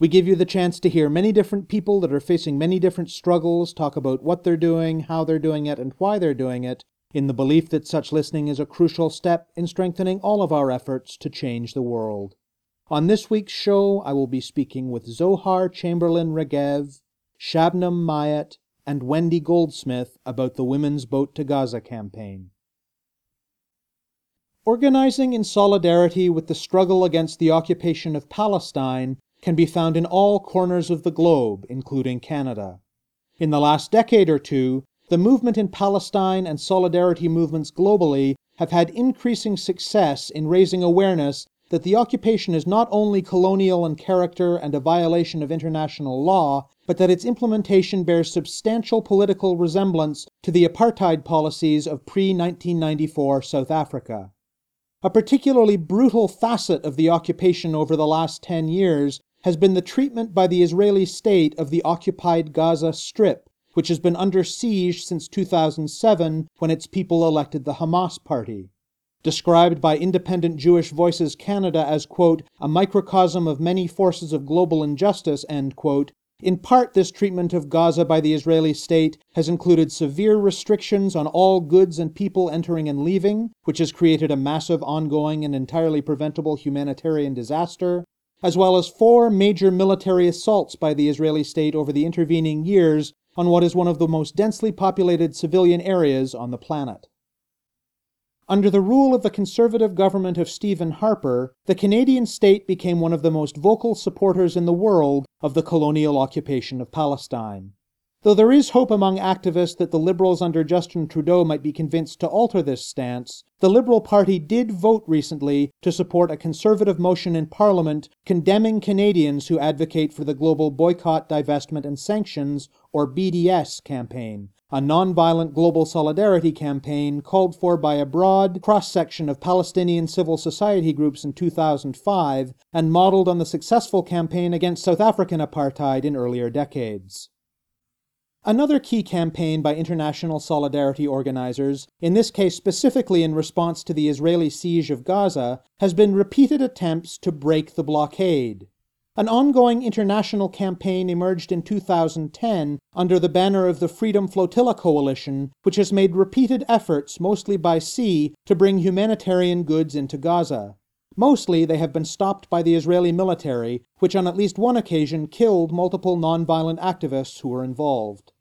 We give you the chance to hear many different people that are facing many different struggles talk about what they're doing, how they're doing it, and why they're doing it, in the belief that such listening is a crucial step in strengthening all of our efforts to change the world. On this week's show, I will be speaking with Zohar Chamberlain Regev, Shabnam Mayat, and Wendy Goldsmith about the Women's Boat to Gaza campaign. Organizing in solidarity with the struggle against the occupation of Palestine can be found in all corners of the globe, including Canada. In the last decade or two, the movement in Palestine and solidarity movements globally have had increasing success in raising awareness that the occupation is not only colonial in character and a violation of international law, but that its implementation bears substantial political resemblance to the apartheid policies of pre 1994 South Africa. A particularly brutal facet of the occupation over the last 10 years has been the treatment by the Israeli state of the occupied Gaza Strip, which has been under siege since 2007 when its people elected the Hamas party. Described by Independent Jewish Voices Canada as, quote, a microcosm of many forces of global injustice, end quote, in part, this treatment of Gaza by the Israeli state has included severe restrictions on all goods and people entering and leaving, which has created a massive, ongoing, and entirely preventable humanitarian disaster, as well as four major military assaults by the Israeli state over the intervening years on what is one of the most densely populated civilian areas on the planet. Under the rule of the conservative government of Stephen Harper, the Canadian state became one of the most vocal supporters in the world of the colonial occupation of Palestine. Though there is hope among activists that the Liberals under Justin Trudeau might be convinced to alter this stance, the Liberal Party did vote recently to support a conservative motion in Parliament condemning Canadians who advocate for the global boycott, divestment, and sanctions, or BDS, campaign, a nonviolent global solidarity campaign called for by a broad cross section of Palestinian civil society groups in 2005 and modeled on the successful campaign against South African apartheid in earlier decades. Another key campaign by international solidarity organizers, in this case specifically in response to the Israeli siege of Gaza, has been repeated attempts to break the blockade. An ongoing international campaign emerged in 2010 under the banner of the Freedom Flotilla Coalition, which has made repeated efforts, mostly by sea, to bring humanitarian goods into Gaza. Mostly, they have been stopped by the Israeli military, which on at least one occasion killed multiple nonviolent activists who were involved.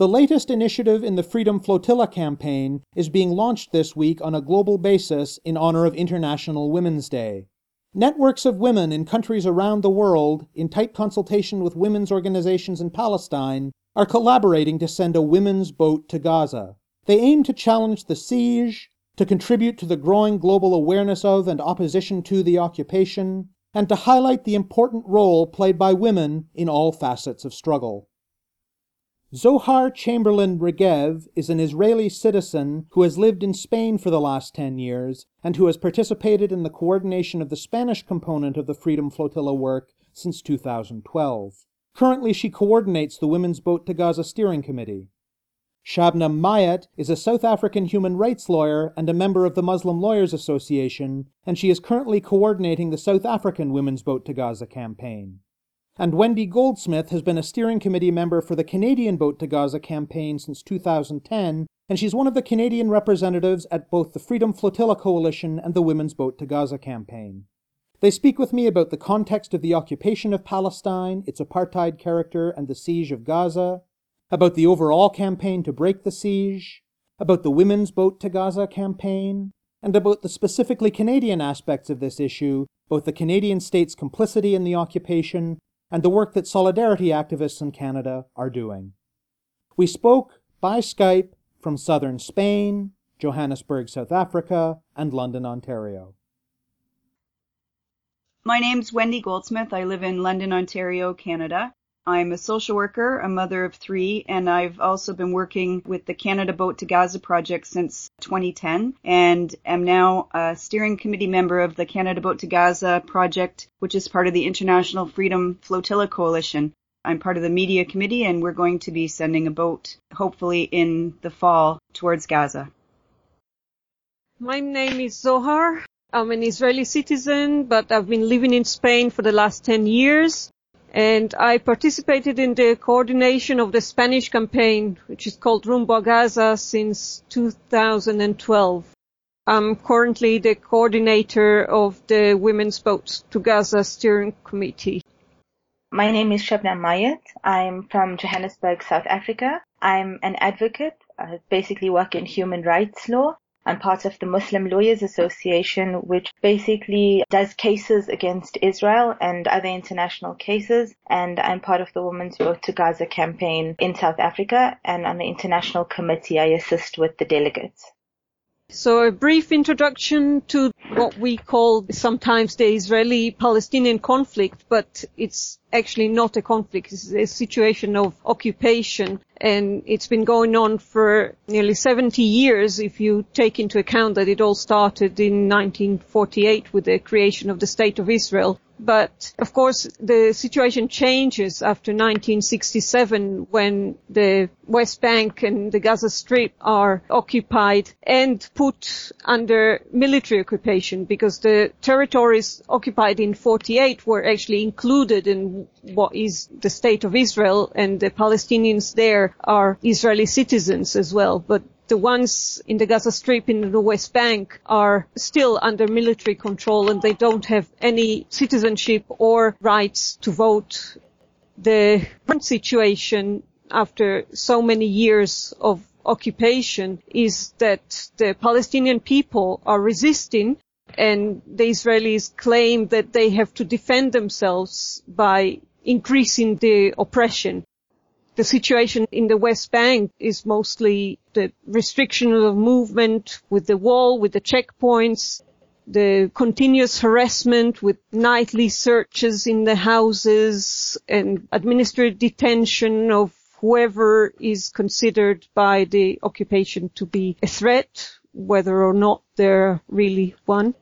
The latest initiative in the Freedom Flotilla campaign is being launched this week on a global basis in honor of International Women's Day. Networks of women in countries around the world, in tight consultation with women's organizations in Palestine, are collaborating to send a women's boat to Gaza. They aim to challenge the siege, to contribute to the growing global awareness of and opposition to the occupation, and to highlight the important role played by women in all facets of struggle. Zohar Chamberlain Regev is an Israeli citizen who has lived in Spain for the last 10 years and who has participated in the coordination of the Spanish component of the Freedom Flotilla work since 2012. Currently, she coordinates the Women's Boat to Gaza Steering Committee. Shabnam Mayat is a South African human rights lawyer and a member of the Muslim Lawyers Association, and she is currently coordinating the South African Women's Boat to Gaza campaign. And Wendy Goldsmith has been a steering committee member for the Canadian Boat to Gaza campaign since 2010, and she's one of the Canadian representatives at both the Freedom Flotilla Coalition and the Women's Boat to Gaza campaign. They speak with me about the context of the occupation of Palestine, its apartheid character, and the siege of Gaza, about the overall campaign to break the siege, about the Women's Boat to Gaza campaign, and about the specifically Canadian aspects of this issue, both the Canadian state's complicity in the occupation and the work that solidarity activists in Canada are doing. We spoke by Skype from southern Spain, Johannesburg, South Africa, and London, Ontario. My name's Wendy Goldsmith. I live in London, Ontario, Canada. I'm a social worker, a mother of three, and I've also been working with the Canada Boat to Gaza project since 2010 and am now a steering committee member of the Canada Boat to Gaza project, which is part of the International Freedom Flotilla Coalition. I'm part of the media committee and we're going to be sending a boat hopefully in the fall towards Gaza. My name is Zohar. I'm an Israeli citizen, but I've been living in Spain for the last 10 years and I participated in the coordination of the Spanish campaign, which is called Rumbo Gaza since 2012. I'm currently the coordinator of the Women's Boats to Gaza Steering Committee. My name is Shabnam Mayat. I'm from Johannesburg, South Africa. I'm an advocate. I basically work in human rights law I'm part of the Muslim Lawyers Association, which basically does cases against Israel and other international cases. And I'm part of the Women's Boat to Gaza campaign in South Africa. And on the international committee, I assist with the delegates. So a brief introduction to what we call sometimes the Israeli-Palestinian conflict, but it's actually not a conflict. It's a situation of occupation and it's been going on for nearly 70 years if you take into account that it all started in 1948 with the creation of the State of Israel. But of course, the situation changes after 1967 when the West Bank and the Gaza Strip are occupied and put under military occupation because the territories occupied in 48 were actually included in what is the State of Israel and the Palestinians there are Israeli citizens as well. But the ones in the Gaza Strip in the West Bank are still under military control and they don't have any citizenship or rights to vote. The current situation after so many years of occupation is that the Palestinian people are resisting and the Israelis claim that they have to defend themselves by increasing the oppression. The situation in the West Bank is mostly the restriction of movement with the wall, with the checkpoints, the continuous harassment with nightly searches in the houses and administrative detention of whoever is considered by the occupation to be a threat, whether or not they're really one.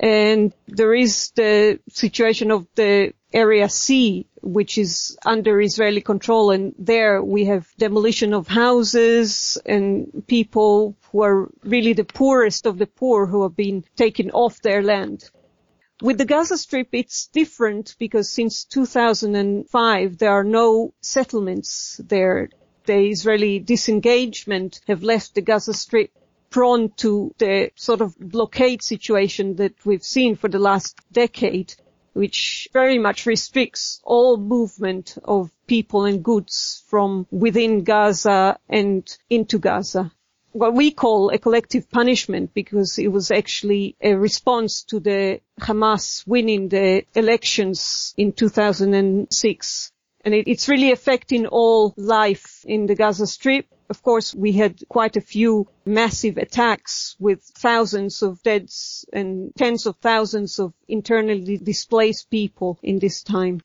And there is the situation of the Area C, which is under Israeli control, and there we have demolition of houses and people who are really the poorest of the poor who have been taken off their land. With the Gaza Strip, it's different because since 2005, there are no settlements there. The Israeli disengagement have left the Gaza Strip prone to the sort of blockade situation that we've seen for the last decade which very much restricts all movement of people and goods from within Gaza and into Gaza. What we call a collective punishment because it was actually a response to the Hamas winning the elections in 2006. And it, it's really affecting all life in the Gaza Strip of course, we had quite a few massive attacks with thousands of deaths and tens of thousands of internally displaced people in this time.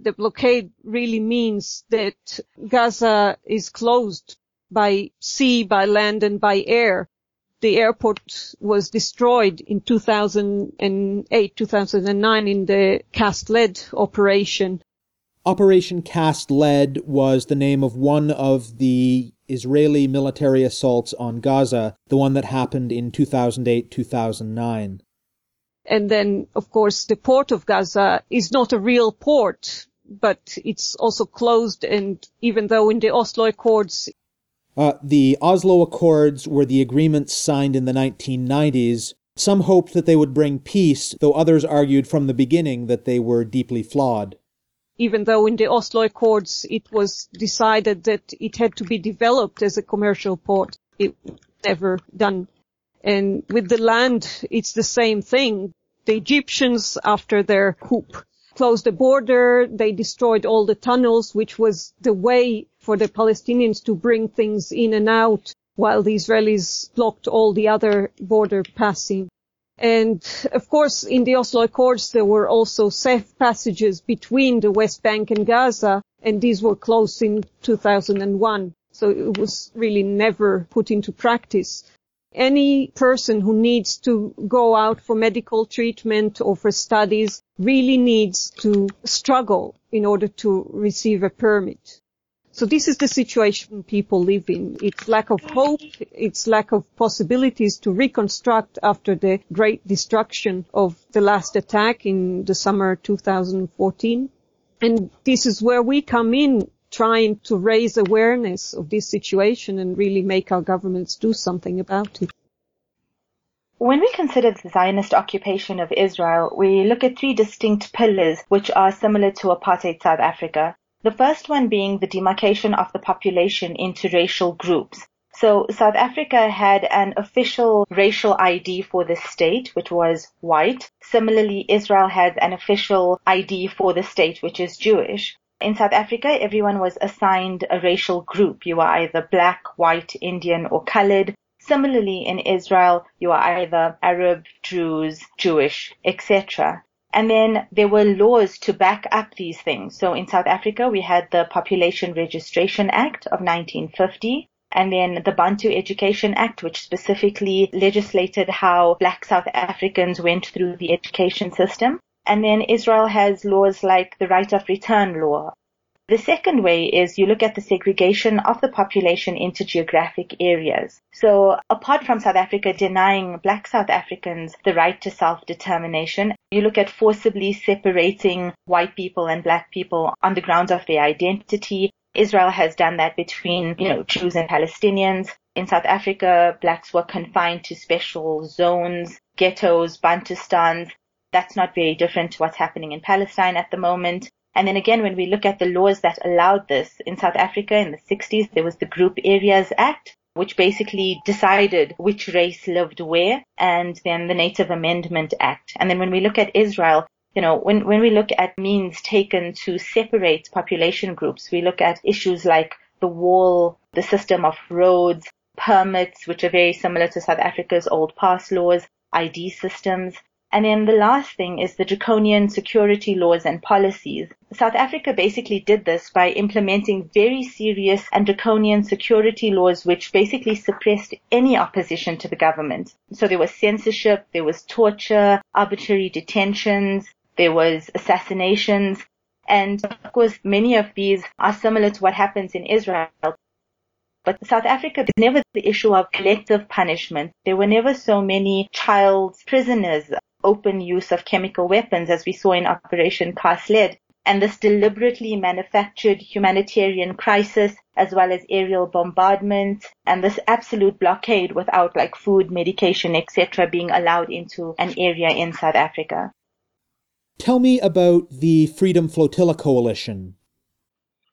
The blockade really means that Gaza is closed by sea, by land and by air. The airport was destroyed in 2008, 2009 in the cast lead operation Operation Cast Lead was the name of one of the Israeli military assaults on Gaza, the one that happened in 2008 2009. And then, of course, the port of Gaza is not a real port, but it's also closed. And even though in the Oslo Accords, uh, the Oslo Accords were the agreements signed in the 1990s. Some hoped that they would bring peace, though others argued from the beginning that they were deeply flawed even though in the Oslo Accords it was decided that it had to be developed as a commercial port, it never done. And with the land, it's the same thing. The Egyptians, after their coup, closed the border. They destroyed all the tunnels, which was the way for the Palestinians to bring things in and out while the Israelis blocked all the other border passing. And of course, in the Oslo Accords, there were also safe passages between the West Bank and Gaza, and these were closed in 2001. So it was really never put into practice. Any person who needs to go out for medical treatment or for studies really needs to struggle in order to receive a permit. So this is the situation people live in. It's lack of hope. It's lack of possibilities to reconstruct after the great destruction of the last attack in the summer 2014. And this is where we come in trying to raise awareness of this situation and really make our governments do something about it. When we consider the Zionist occupation of Israel, we look at three distinct pillars which are similar to apartheid South Africa. The first one being the demarcation of the population into racial groups. So South Africa had an official racial ID for the state, which was white. Similarly, Israel has an official ID for the state, which is Jewish. In South Africa, everyone was assigned a racial group. You are either black, white, Indian, or colored. Similarly, in Israel, you are either Arab, Druze, Jewish, etc. And then there were laws to back up these things. So in South Africa, we had the Population Registration Act of 1950. And then the Bantu Education Act, which specifically legislated how black South Africans went through the education system. And then Israel has laws like the right of return law, the second way is you look at the segregation of the population into geographic areas. So apart from South Africa denying black South Africans the right to self-determination, you look at forcibly separating white people and black people on the grounds of their identity. Israel has done that between, you know, Jews and Palestinians. In South Africa, blacks were confined to special zones, ghettos, Bantustans. That's not very different to what's happening in Palestine at the moment. And then again, when we look at the laws that allowed this in South Africa in the 60s, there was the Group Areas Act, which basically decided which race lived where, and then the Native Amendment Act. And then when we look at Israel, you know, when, when we look at means taken to separate population groups, we look at issues like the wall, the system of roads, permits, which are very similar to South Africa's old pass laws, ID systems, and then the last thing is the draconian security laws and policies. South Africa basically did this by implementing very serious and draconian security laws which basically suppressed any opposition to the government. So there was censorship, there was torture, arbitrary detentions, there was assassinations, and of course many of these are similar to what happens in Israel. But South Africa, there's never the issue of collective punishment. There were never so many child prisoners open use of chemical weapons as we saw in Operation Cast Lead. And this deliberately manufactured humanitarian crisis as well as aerial bombardment and this absolute blockade without like food, medication, etc. being allowed into an area in South Africa. Tell me about the Freedom Flotilla Coalition.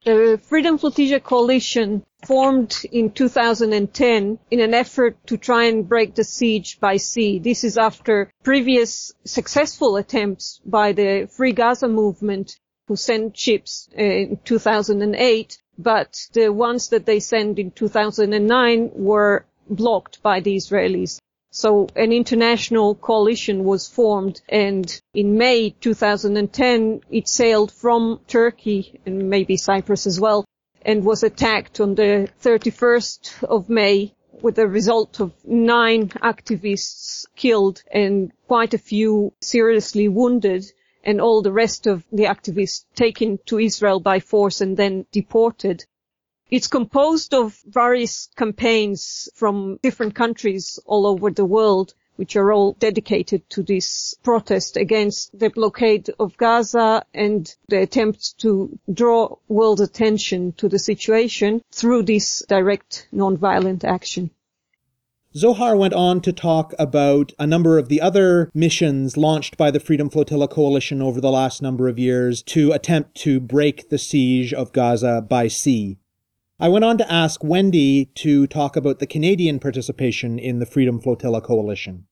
The Freedom Flotilla Coalition formed in 2010 in an effort to try and break the siege by sea. This is after previous successful attempts by the Free Gaza movement who sent ships uh, in 2008, but the ones that they sent in 2009 were blocked by the Israelis. So an international coalition was formed and in May 2010 it sailed from Turkey and maybe Cyprus as well and was attacked on the 31st of May with the result of nine activists killed and quite a few seriously wounded and all the rest of the activists taken to Israel by force and then deported. It's composed of various campaigns from different countries all over the world, which are all dedicated to this protest against the blockade of Gaza and the attempt to draw world attention to the situation through this direct non-violent action. Zohar went on to talk about a number of the other missions launched by the Freedom Flotilla Coalition over the last number of years to attempt to break the siege of Gaza by sea. I went on to ask Wendy to talk about the Canadian participation in the Freedom Flotilla Coalition.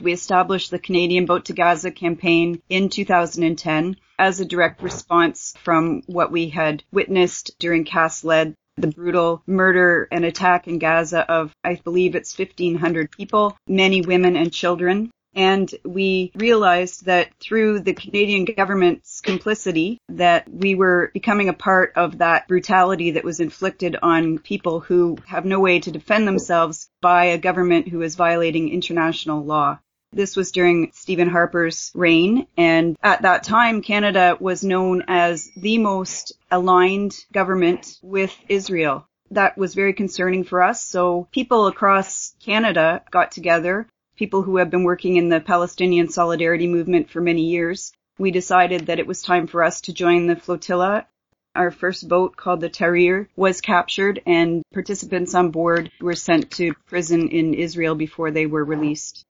We established the Canadian Boat to Gaza campaign in 2010 as a direct response from what we had witnessed during Cast Lead the brutal murder and attack in Gaza of, I believe it's 1,500 people, many women and children. And we realized that through the Canadian government's complicity that we were becoming a part of that brutality that was inflicted on people who have no way to defend themselves by a government who is violating international law. This was during Stephen Harper's reign, and at that time, Canada was known as the most aligned government with Israel. That was very concerning for us, so people across Canada got together people who have been working in the Palestinian solidarity movement for many years, we decided that it was time for us to join the flotilla. Our first boat called the Tahrir was captured and participants on board were sent to prison in Israel before they were released.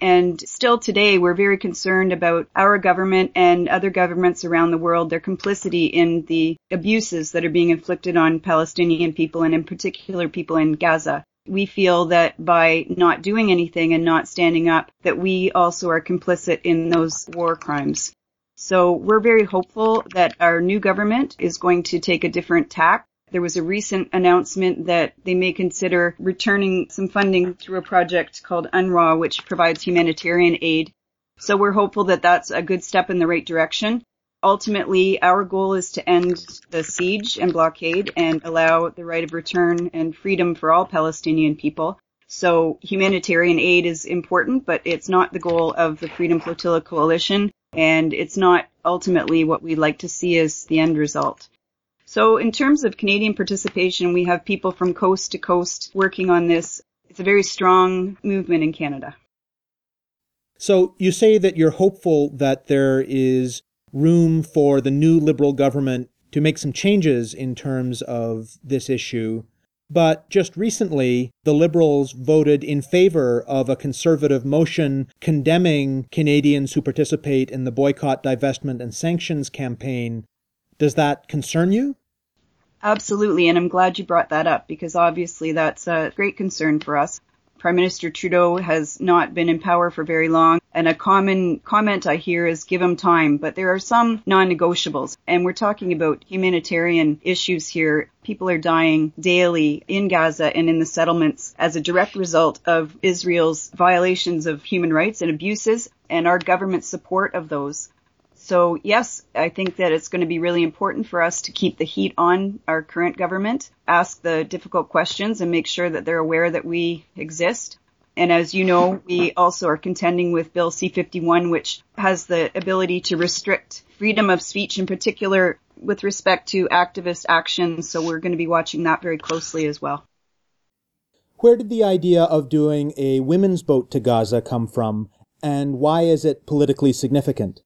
And still today, we're very concerned about our government and other governments around the world, their complicity in the abuses that are being inflicted on Palestinian people and in particular people in Gaza we feel that by not doing anything and not standing up, that we also are complicit in those war crimes. So we're very hopeful that our new government is going to take a different tack. There was a recent announcement that they may consider returning some funding through a project called UNRWA, which provides humanitarian aid. So we're hopeful that that's a good step in the right direction. Ultimately, our goal is to end the siege and blockade and allow the right of return and freedom for all Palestinian people. So humanitarian aid is important, but it's not the goal of the Freedom Flotilla Coalition, and it's not ultimately what we'd like to see as the end result. So in terms of Canadian participation, we have people from coast to coast working on this. It's a very strong movement in Canada. So you say that you're hopeful that there is room for the new Liberal government to make some changes in terms of this issue. But just recently, the Liberals voted in favor of a conservative motion condemning Canadians who participate in the boycott, divestment, and sanctions campaign. Does that concern you? Absolutely, and I'm glad you brought that up because obviously that's a great concern for us. Prime Minister Trudeau has not been in power for very long. And a common comment I hear is give him time. But there are some non-negotiables. And we're talking about humanitarian issues here. People are dying daily in Gaza and in the settlements as a direct result of Israel's violations of human rights and abuses and our government's support of those. So yes, I think that it's going to be really important for us to keep the heat on our current government, ask the difficult questions and make sure that they're aware that we exist. And as you know, we also are contending with Bill C-51, which has the ability to restrict freedom of speech in particular with respect to activist actions. So we're going to be watching that very closely as well. Where did the idea of doing a women's boat to Gaza come from, and why is it politically significant?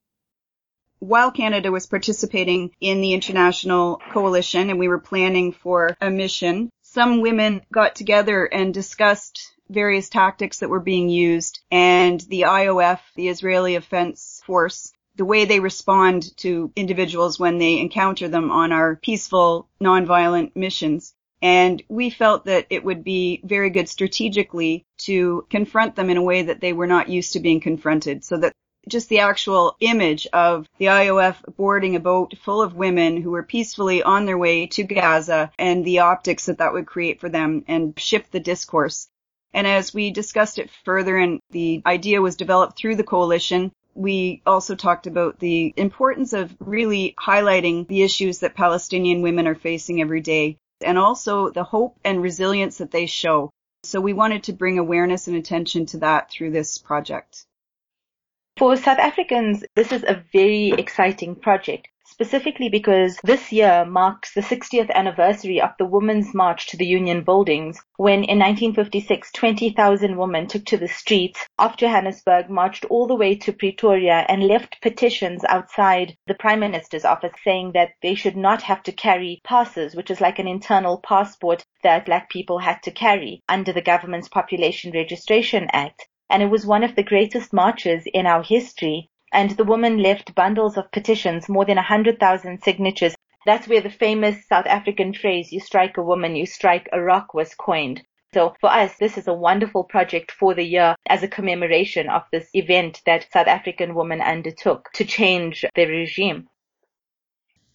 While Canada was participating in the international coalition and we were planning for a mission, some women got together and discussed various tactics that were being used and the IOF, the Israeli Defense Force, the way they respond to individuals when they encounter them on our peaceful, nonviolent missions. And we felt that it would be very good strategically to confront them in a way that they were not used to being confronted so that just the actual image of the IOF boarding a boat full of women who were peacefully on their way to Gaza and the optics that that would create for them and shift the discourse. And as we discussed it further and the idea was developed through the coalition, we also talked about the importance of really highlighting the issues that Palestinian women are facing every day and also the hope and resilience that they show. So we wanted to bring awareness and attention to that through this project. For South Africans, this is a very exciting project, specifically because this year marks the 60th anniversary of the Women's March to the Union Buildings, when in 1956 20,000 women took to the streets of Johannesburg, marched all the way to Pretoria and left petitions outside the Prime Minister's office saying that they should not have to carry passes, which is like an internal passport that black people had to carry under the government's Population Registration Act and it was one of the greatest marches in our history. And the woman left bundles of petitions, more than a hundred thousand signatures. That's where the famous South African phrase, you strike a woman, you strike a rock was coined. So for us, this is a wonderful project for the year as a commemoration of this event that South African women undertook to change the regime.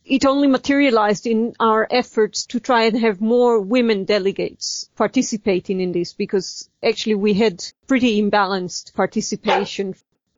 It only materialized in our efforts to try and have more women delegates participating in this because actually we had pretty imbalanced participation.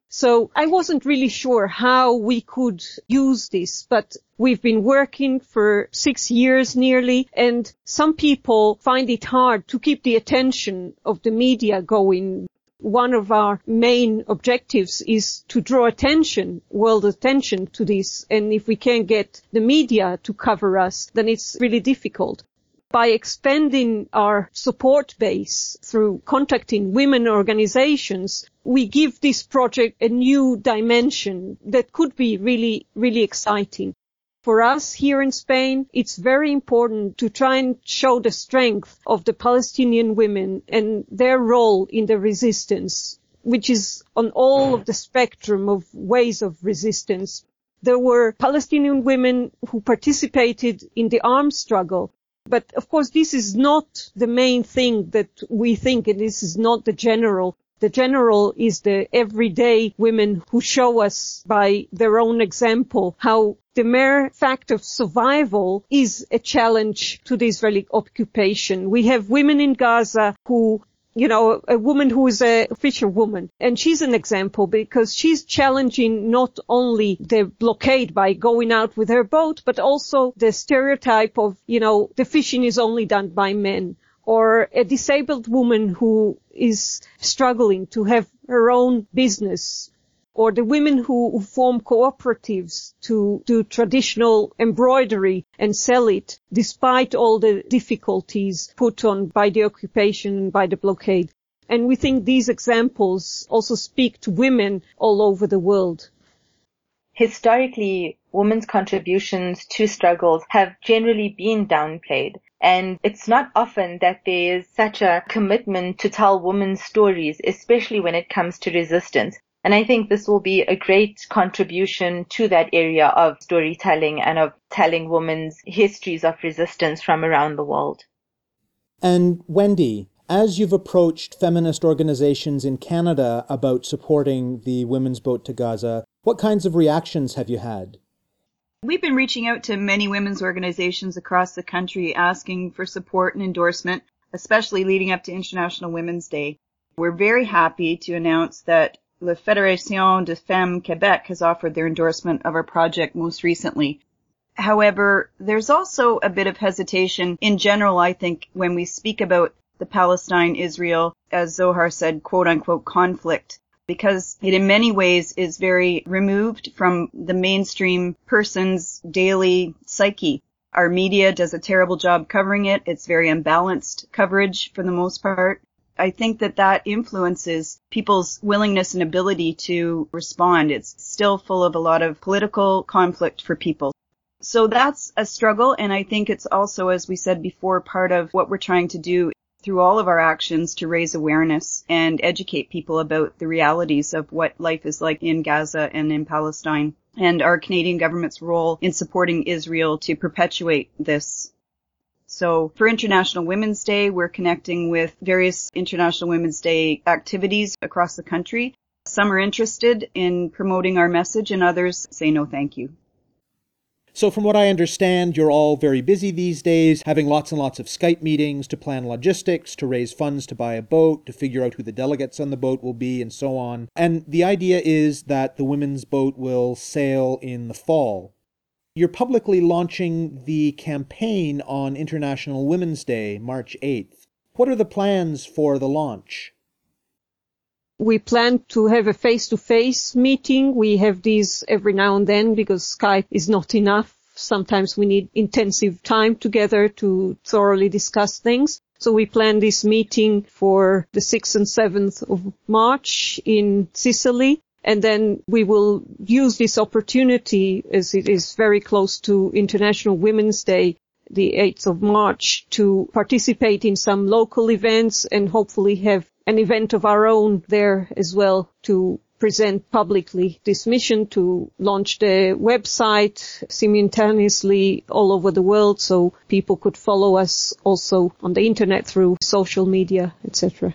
So I wasn't really sure how we could use this, but we've been working for six years nearly and some people find it hard to keep the attention of the media going one of our main objectives is to draw attention, world attention to this. And if we can't get the media to cover us, then it's really difficult. By expanding our support base through contacting women organizations, we give this project a new dimension that could be really, really exciting. For us here in Spain, it's very important to try and show the strength of the Palestinian women and their role in the resistance, which is on all of the spectrum of ways of resistance. There were Palestinian women who participated in the armed struggle. But of course, this is not the main thing that we think, and this is not the general the general is the everyday women who show us by their own example how the mere fact of survival is a challenge to the Israeli occupation. We have women in Gaza who you know, a woman who is a fisherwoman. And she's an example because she's challenging not only the blockade by going out with her boat, but also the stereotype of, you know, the fishing is only done by men or a disabled woman who is struggling to have her own business or the women who form cooperatives to do traditional embroidery and sell it despite all the difficulties put on by the occupation and by the blockade. And we think these examples also speak to women all over the world. Historically, women's contributions to struggles have generally been downplayed. And it's not often that there is such a commitment to tell women's stories, especially when it comes to resistance. And I think this will be a great contribution to that area of storytelling and of telling women's histories of resistance from around the world. And Wendy, as you've approached feminist organizations in Canada about supporting the Women's Boat to Gaza, what kinds of reactions have you had? We've been reaching out to many women's organizations across the country asking for support and endorsement, especially leading up to International Women's Day. We're very happy to announce that La Fédération de Femmes Québec has offered their endorsement of our project most recently. However, there's also a bit of hesitation in general, I think, when we speak about the Palestine-Israel, as Zohar said, quote unquote conflict because it in many ways is very removed from the mainstream person's daily psyche. Our media does a terrible job covering it. It's very unbalanced coverage for the most part. I think that that influences people's willingness and ability to respond. It's still full of a lot of political conflict for people. So that's a struggle. And I think it's also, as we said before, part of what we're trying to do through all of our actions to raise awareness and educate people about the realities of what life is like in Gaza and in Palestine and our Canadian government's role in supporting Israel to perpetuate this. So for International Women's Day, we're connecting with various International Women's Day activities across the country. Some are interested in promoting our message and others say no thank you. So, from what I understand, you're all very busy these days, having lots and lots of Skype meetings to plan logistics, to raise funds to buy a boat, to figure out who the delegates on the boat will be, and so on. And the idea is that the women's boat will sail in the fall. You're publicly launching the campaign on International Women's Day, March 8th. What are the plans for the launch? We plan to have a face-to-face meeting. We have these every now and then because Skype is not enough. Sometimes we need intensive time together to thoroughly discuss things. So we plan this meeting for the 6th and 7th of March in Sicily. And then we will use this opportunity as it is very close to International Women's Day the 8th of March to participate in some local events and hopefully have an event of our own there as well to present publicly this mission to launch the website simultaneously all over the world so people could follow us also on the internet through social media, etc.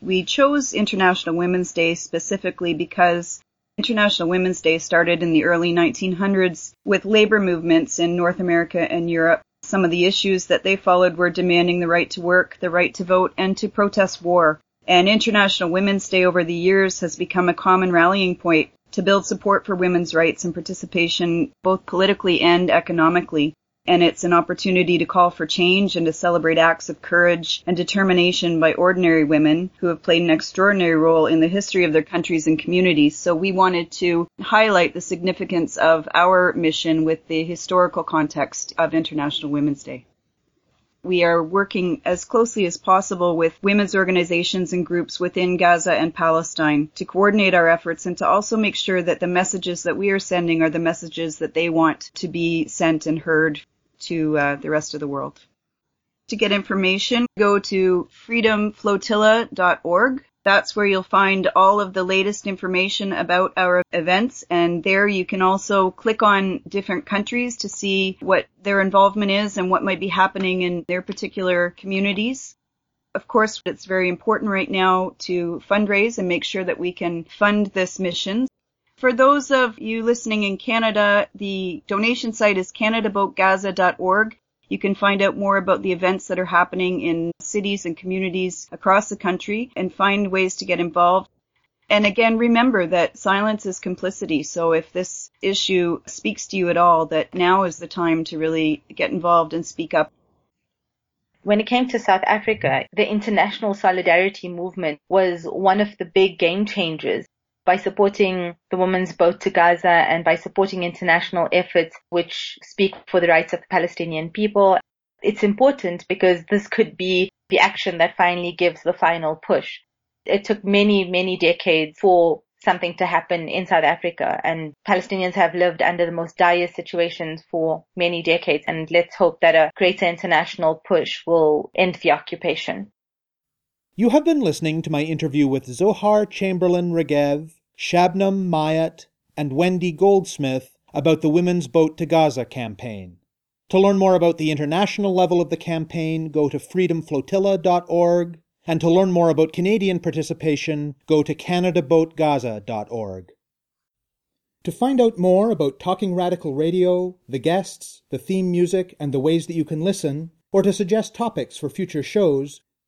We chose International Women's Day specifically because International Women's Day started in the early 1900s with labor movements in North America and Europe. Some of the issues that they followed were demanding the right to work, the right to vote, and to protest war. And International Women's Day over the years has become a common rallying point to build support for women's rights and participation both politically and economically and it's an opportunity to call for change and to celebrate acts of courage and determination by ordinary women who have played an extraordinary role in the history of their countries and communities. So we wanted to highlight the significance of our mission with the historical context of International Women's Day. We are working as closely as possible with women's organizations and groups within Gaza and Palestine to coordinate our efforts and to also make sure that the messages that we are sending are the messages that they want to be sent and heard to uh, the rest of the world. To get information, go to freedomflotilla.org. That's where you'll find all of the latest information about our events and there you can also click on different countries to see what their involvement is and what might be happening in their particular communities. Of course, it's very important right now to fundraise and make sure that we can fund this mission. For those of you listening in Canada, the donation site is canadaboatgaza.org. You can find out more about the events that are happening in cities and communities across the country and find ways to get involved. And again, remember that silence is complicity. So if this issue speaks to you at all, that now is the time to really get involved and speak up. When it came to South Africa, the international solidarity movement was one of the big game changers by supporting the Women's Boat to Gaza and by supporting international efforts which speak for the rights of the Palestinian people. It's important because this could be the action that finally gives the final push. It took many, many decades for something to happen in South Africa and Palestinians have lived under the most dire situations for many decades and let's hope that a greater international push will end the occupation. You have been listening to my interview with Zohar Chamberlain Regev, Shabnam Mayat, and Wendy Goldsmith about the Women's Boat to Gaza campaign. To learn more about the international level of the campaign, go to freedomflotilla.org, and to learn more about Canadian participation, go to canadaboatgaza.org. To find out more about Talking Radical Radio, the guests, the theme music, and the ways that you can listen, or to suggest topics for future shows,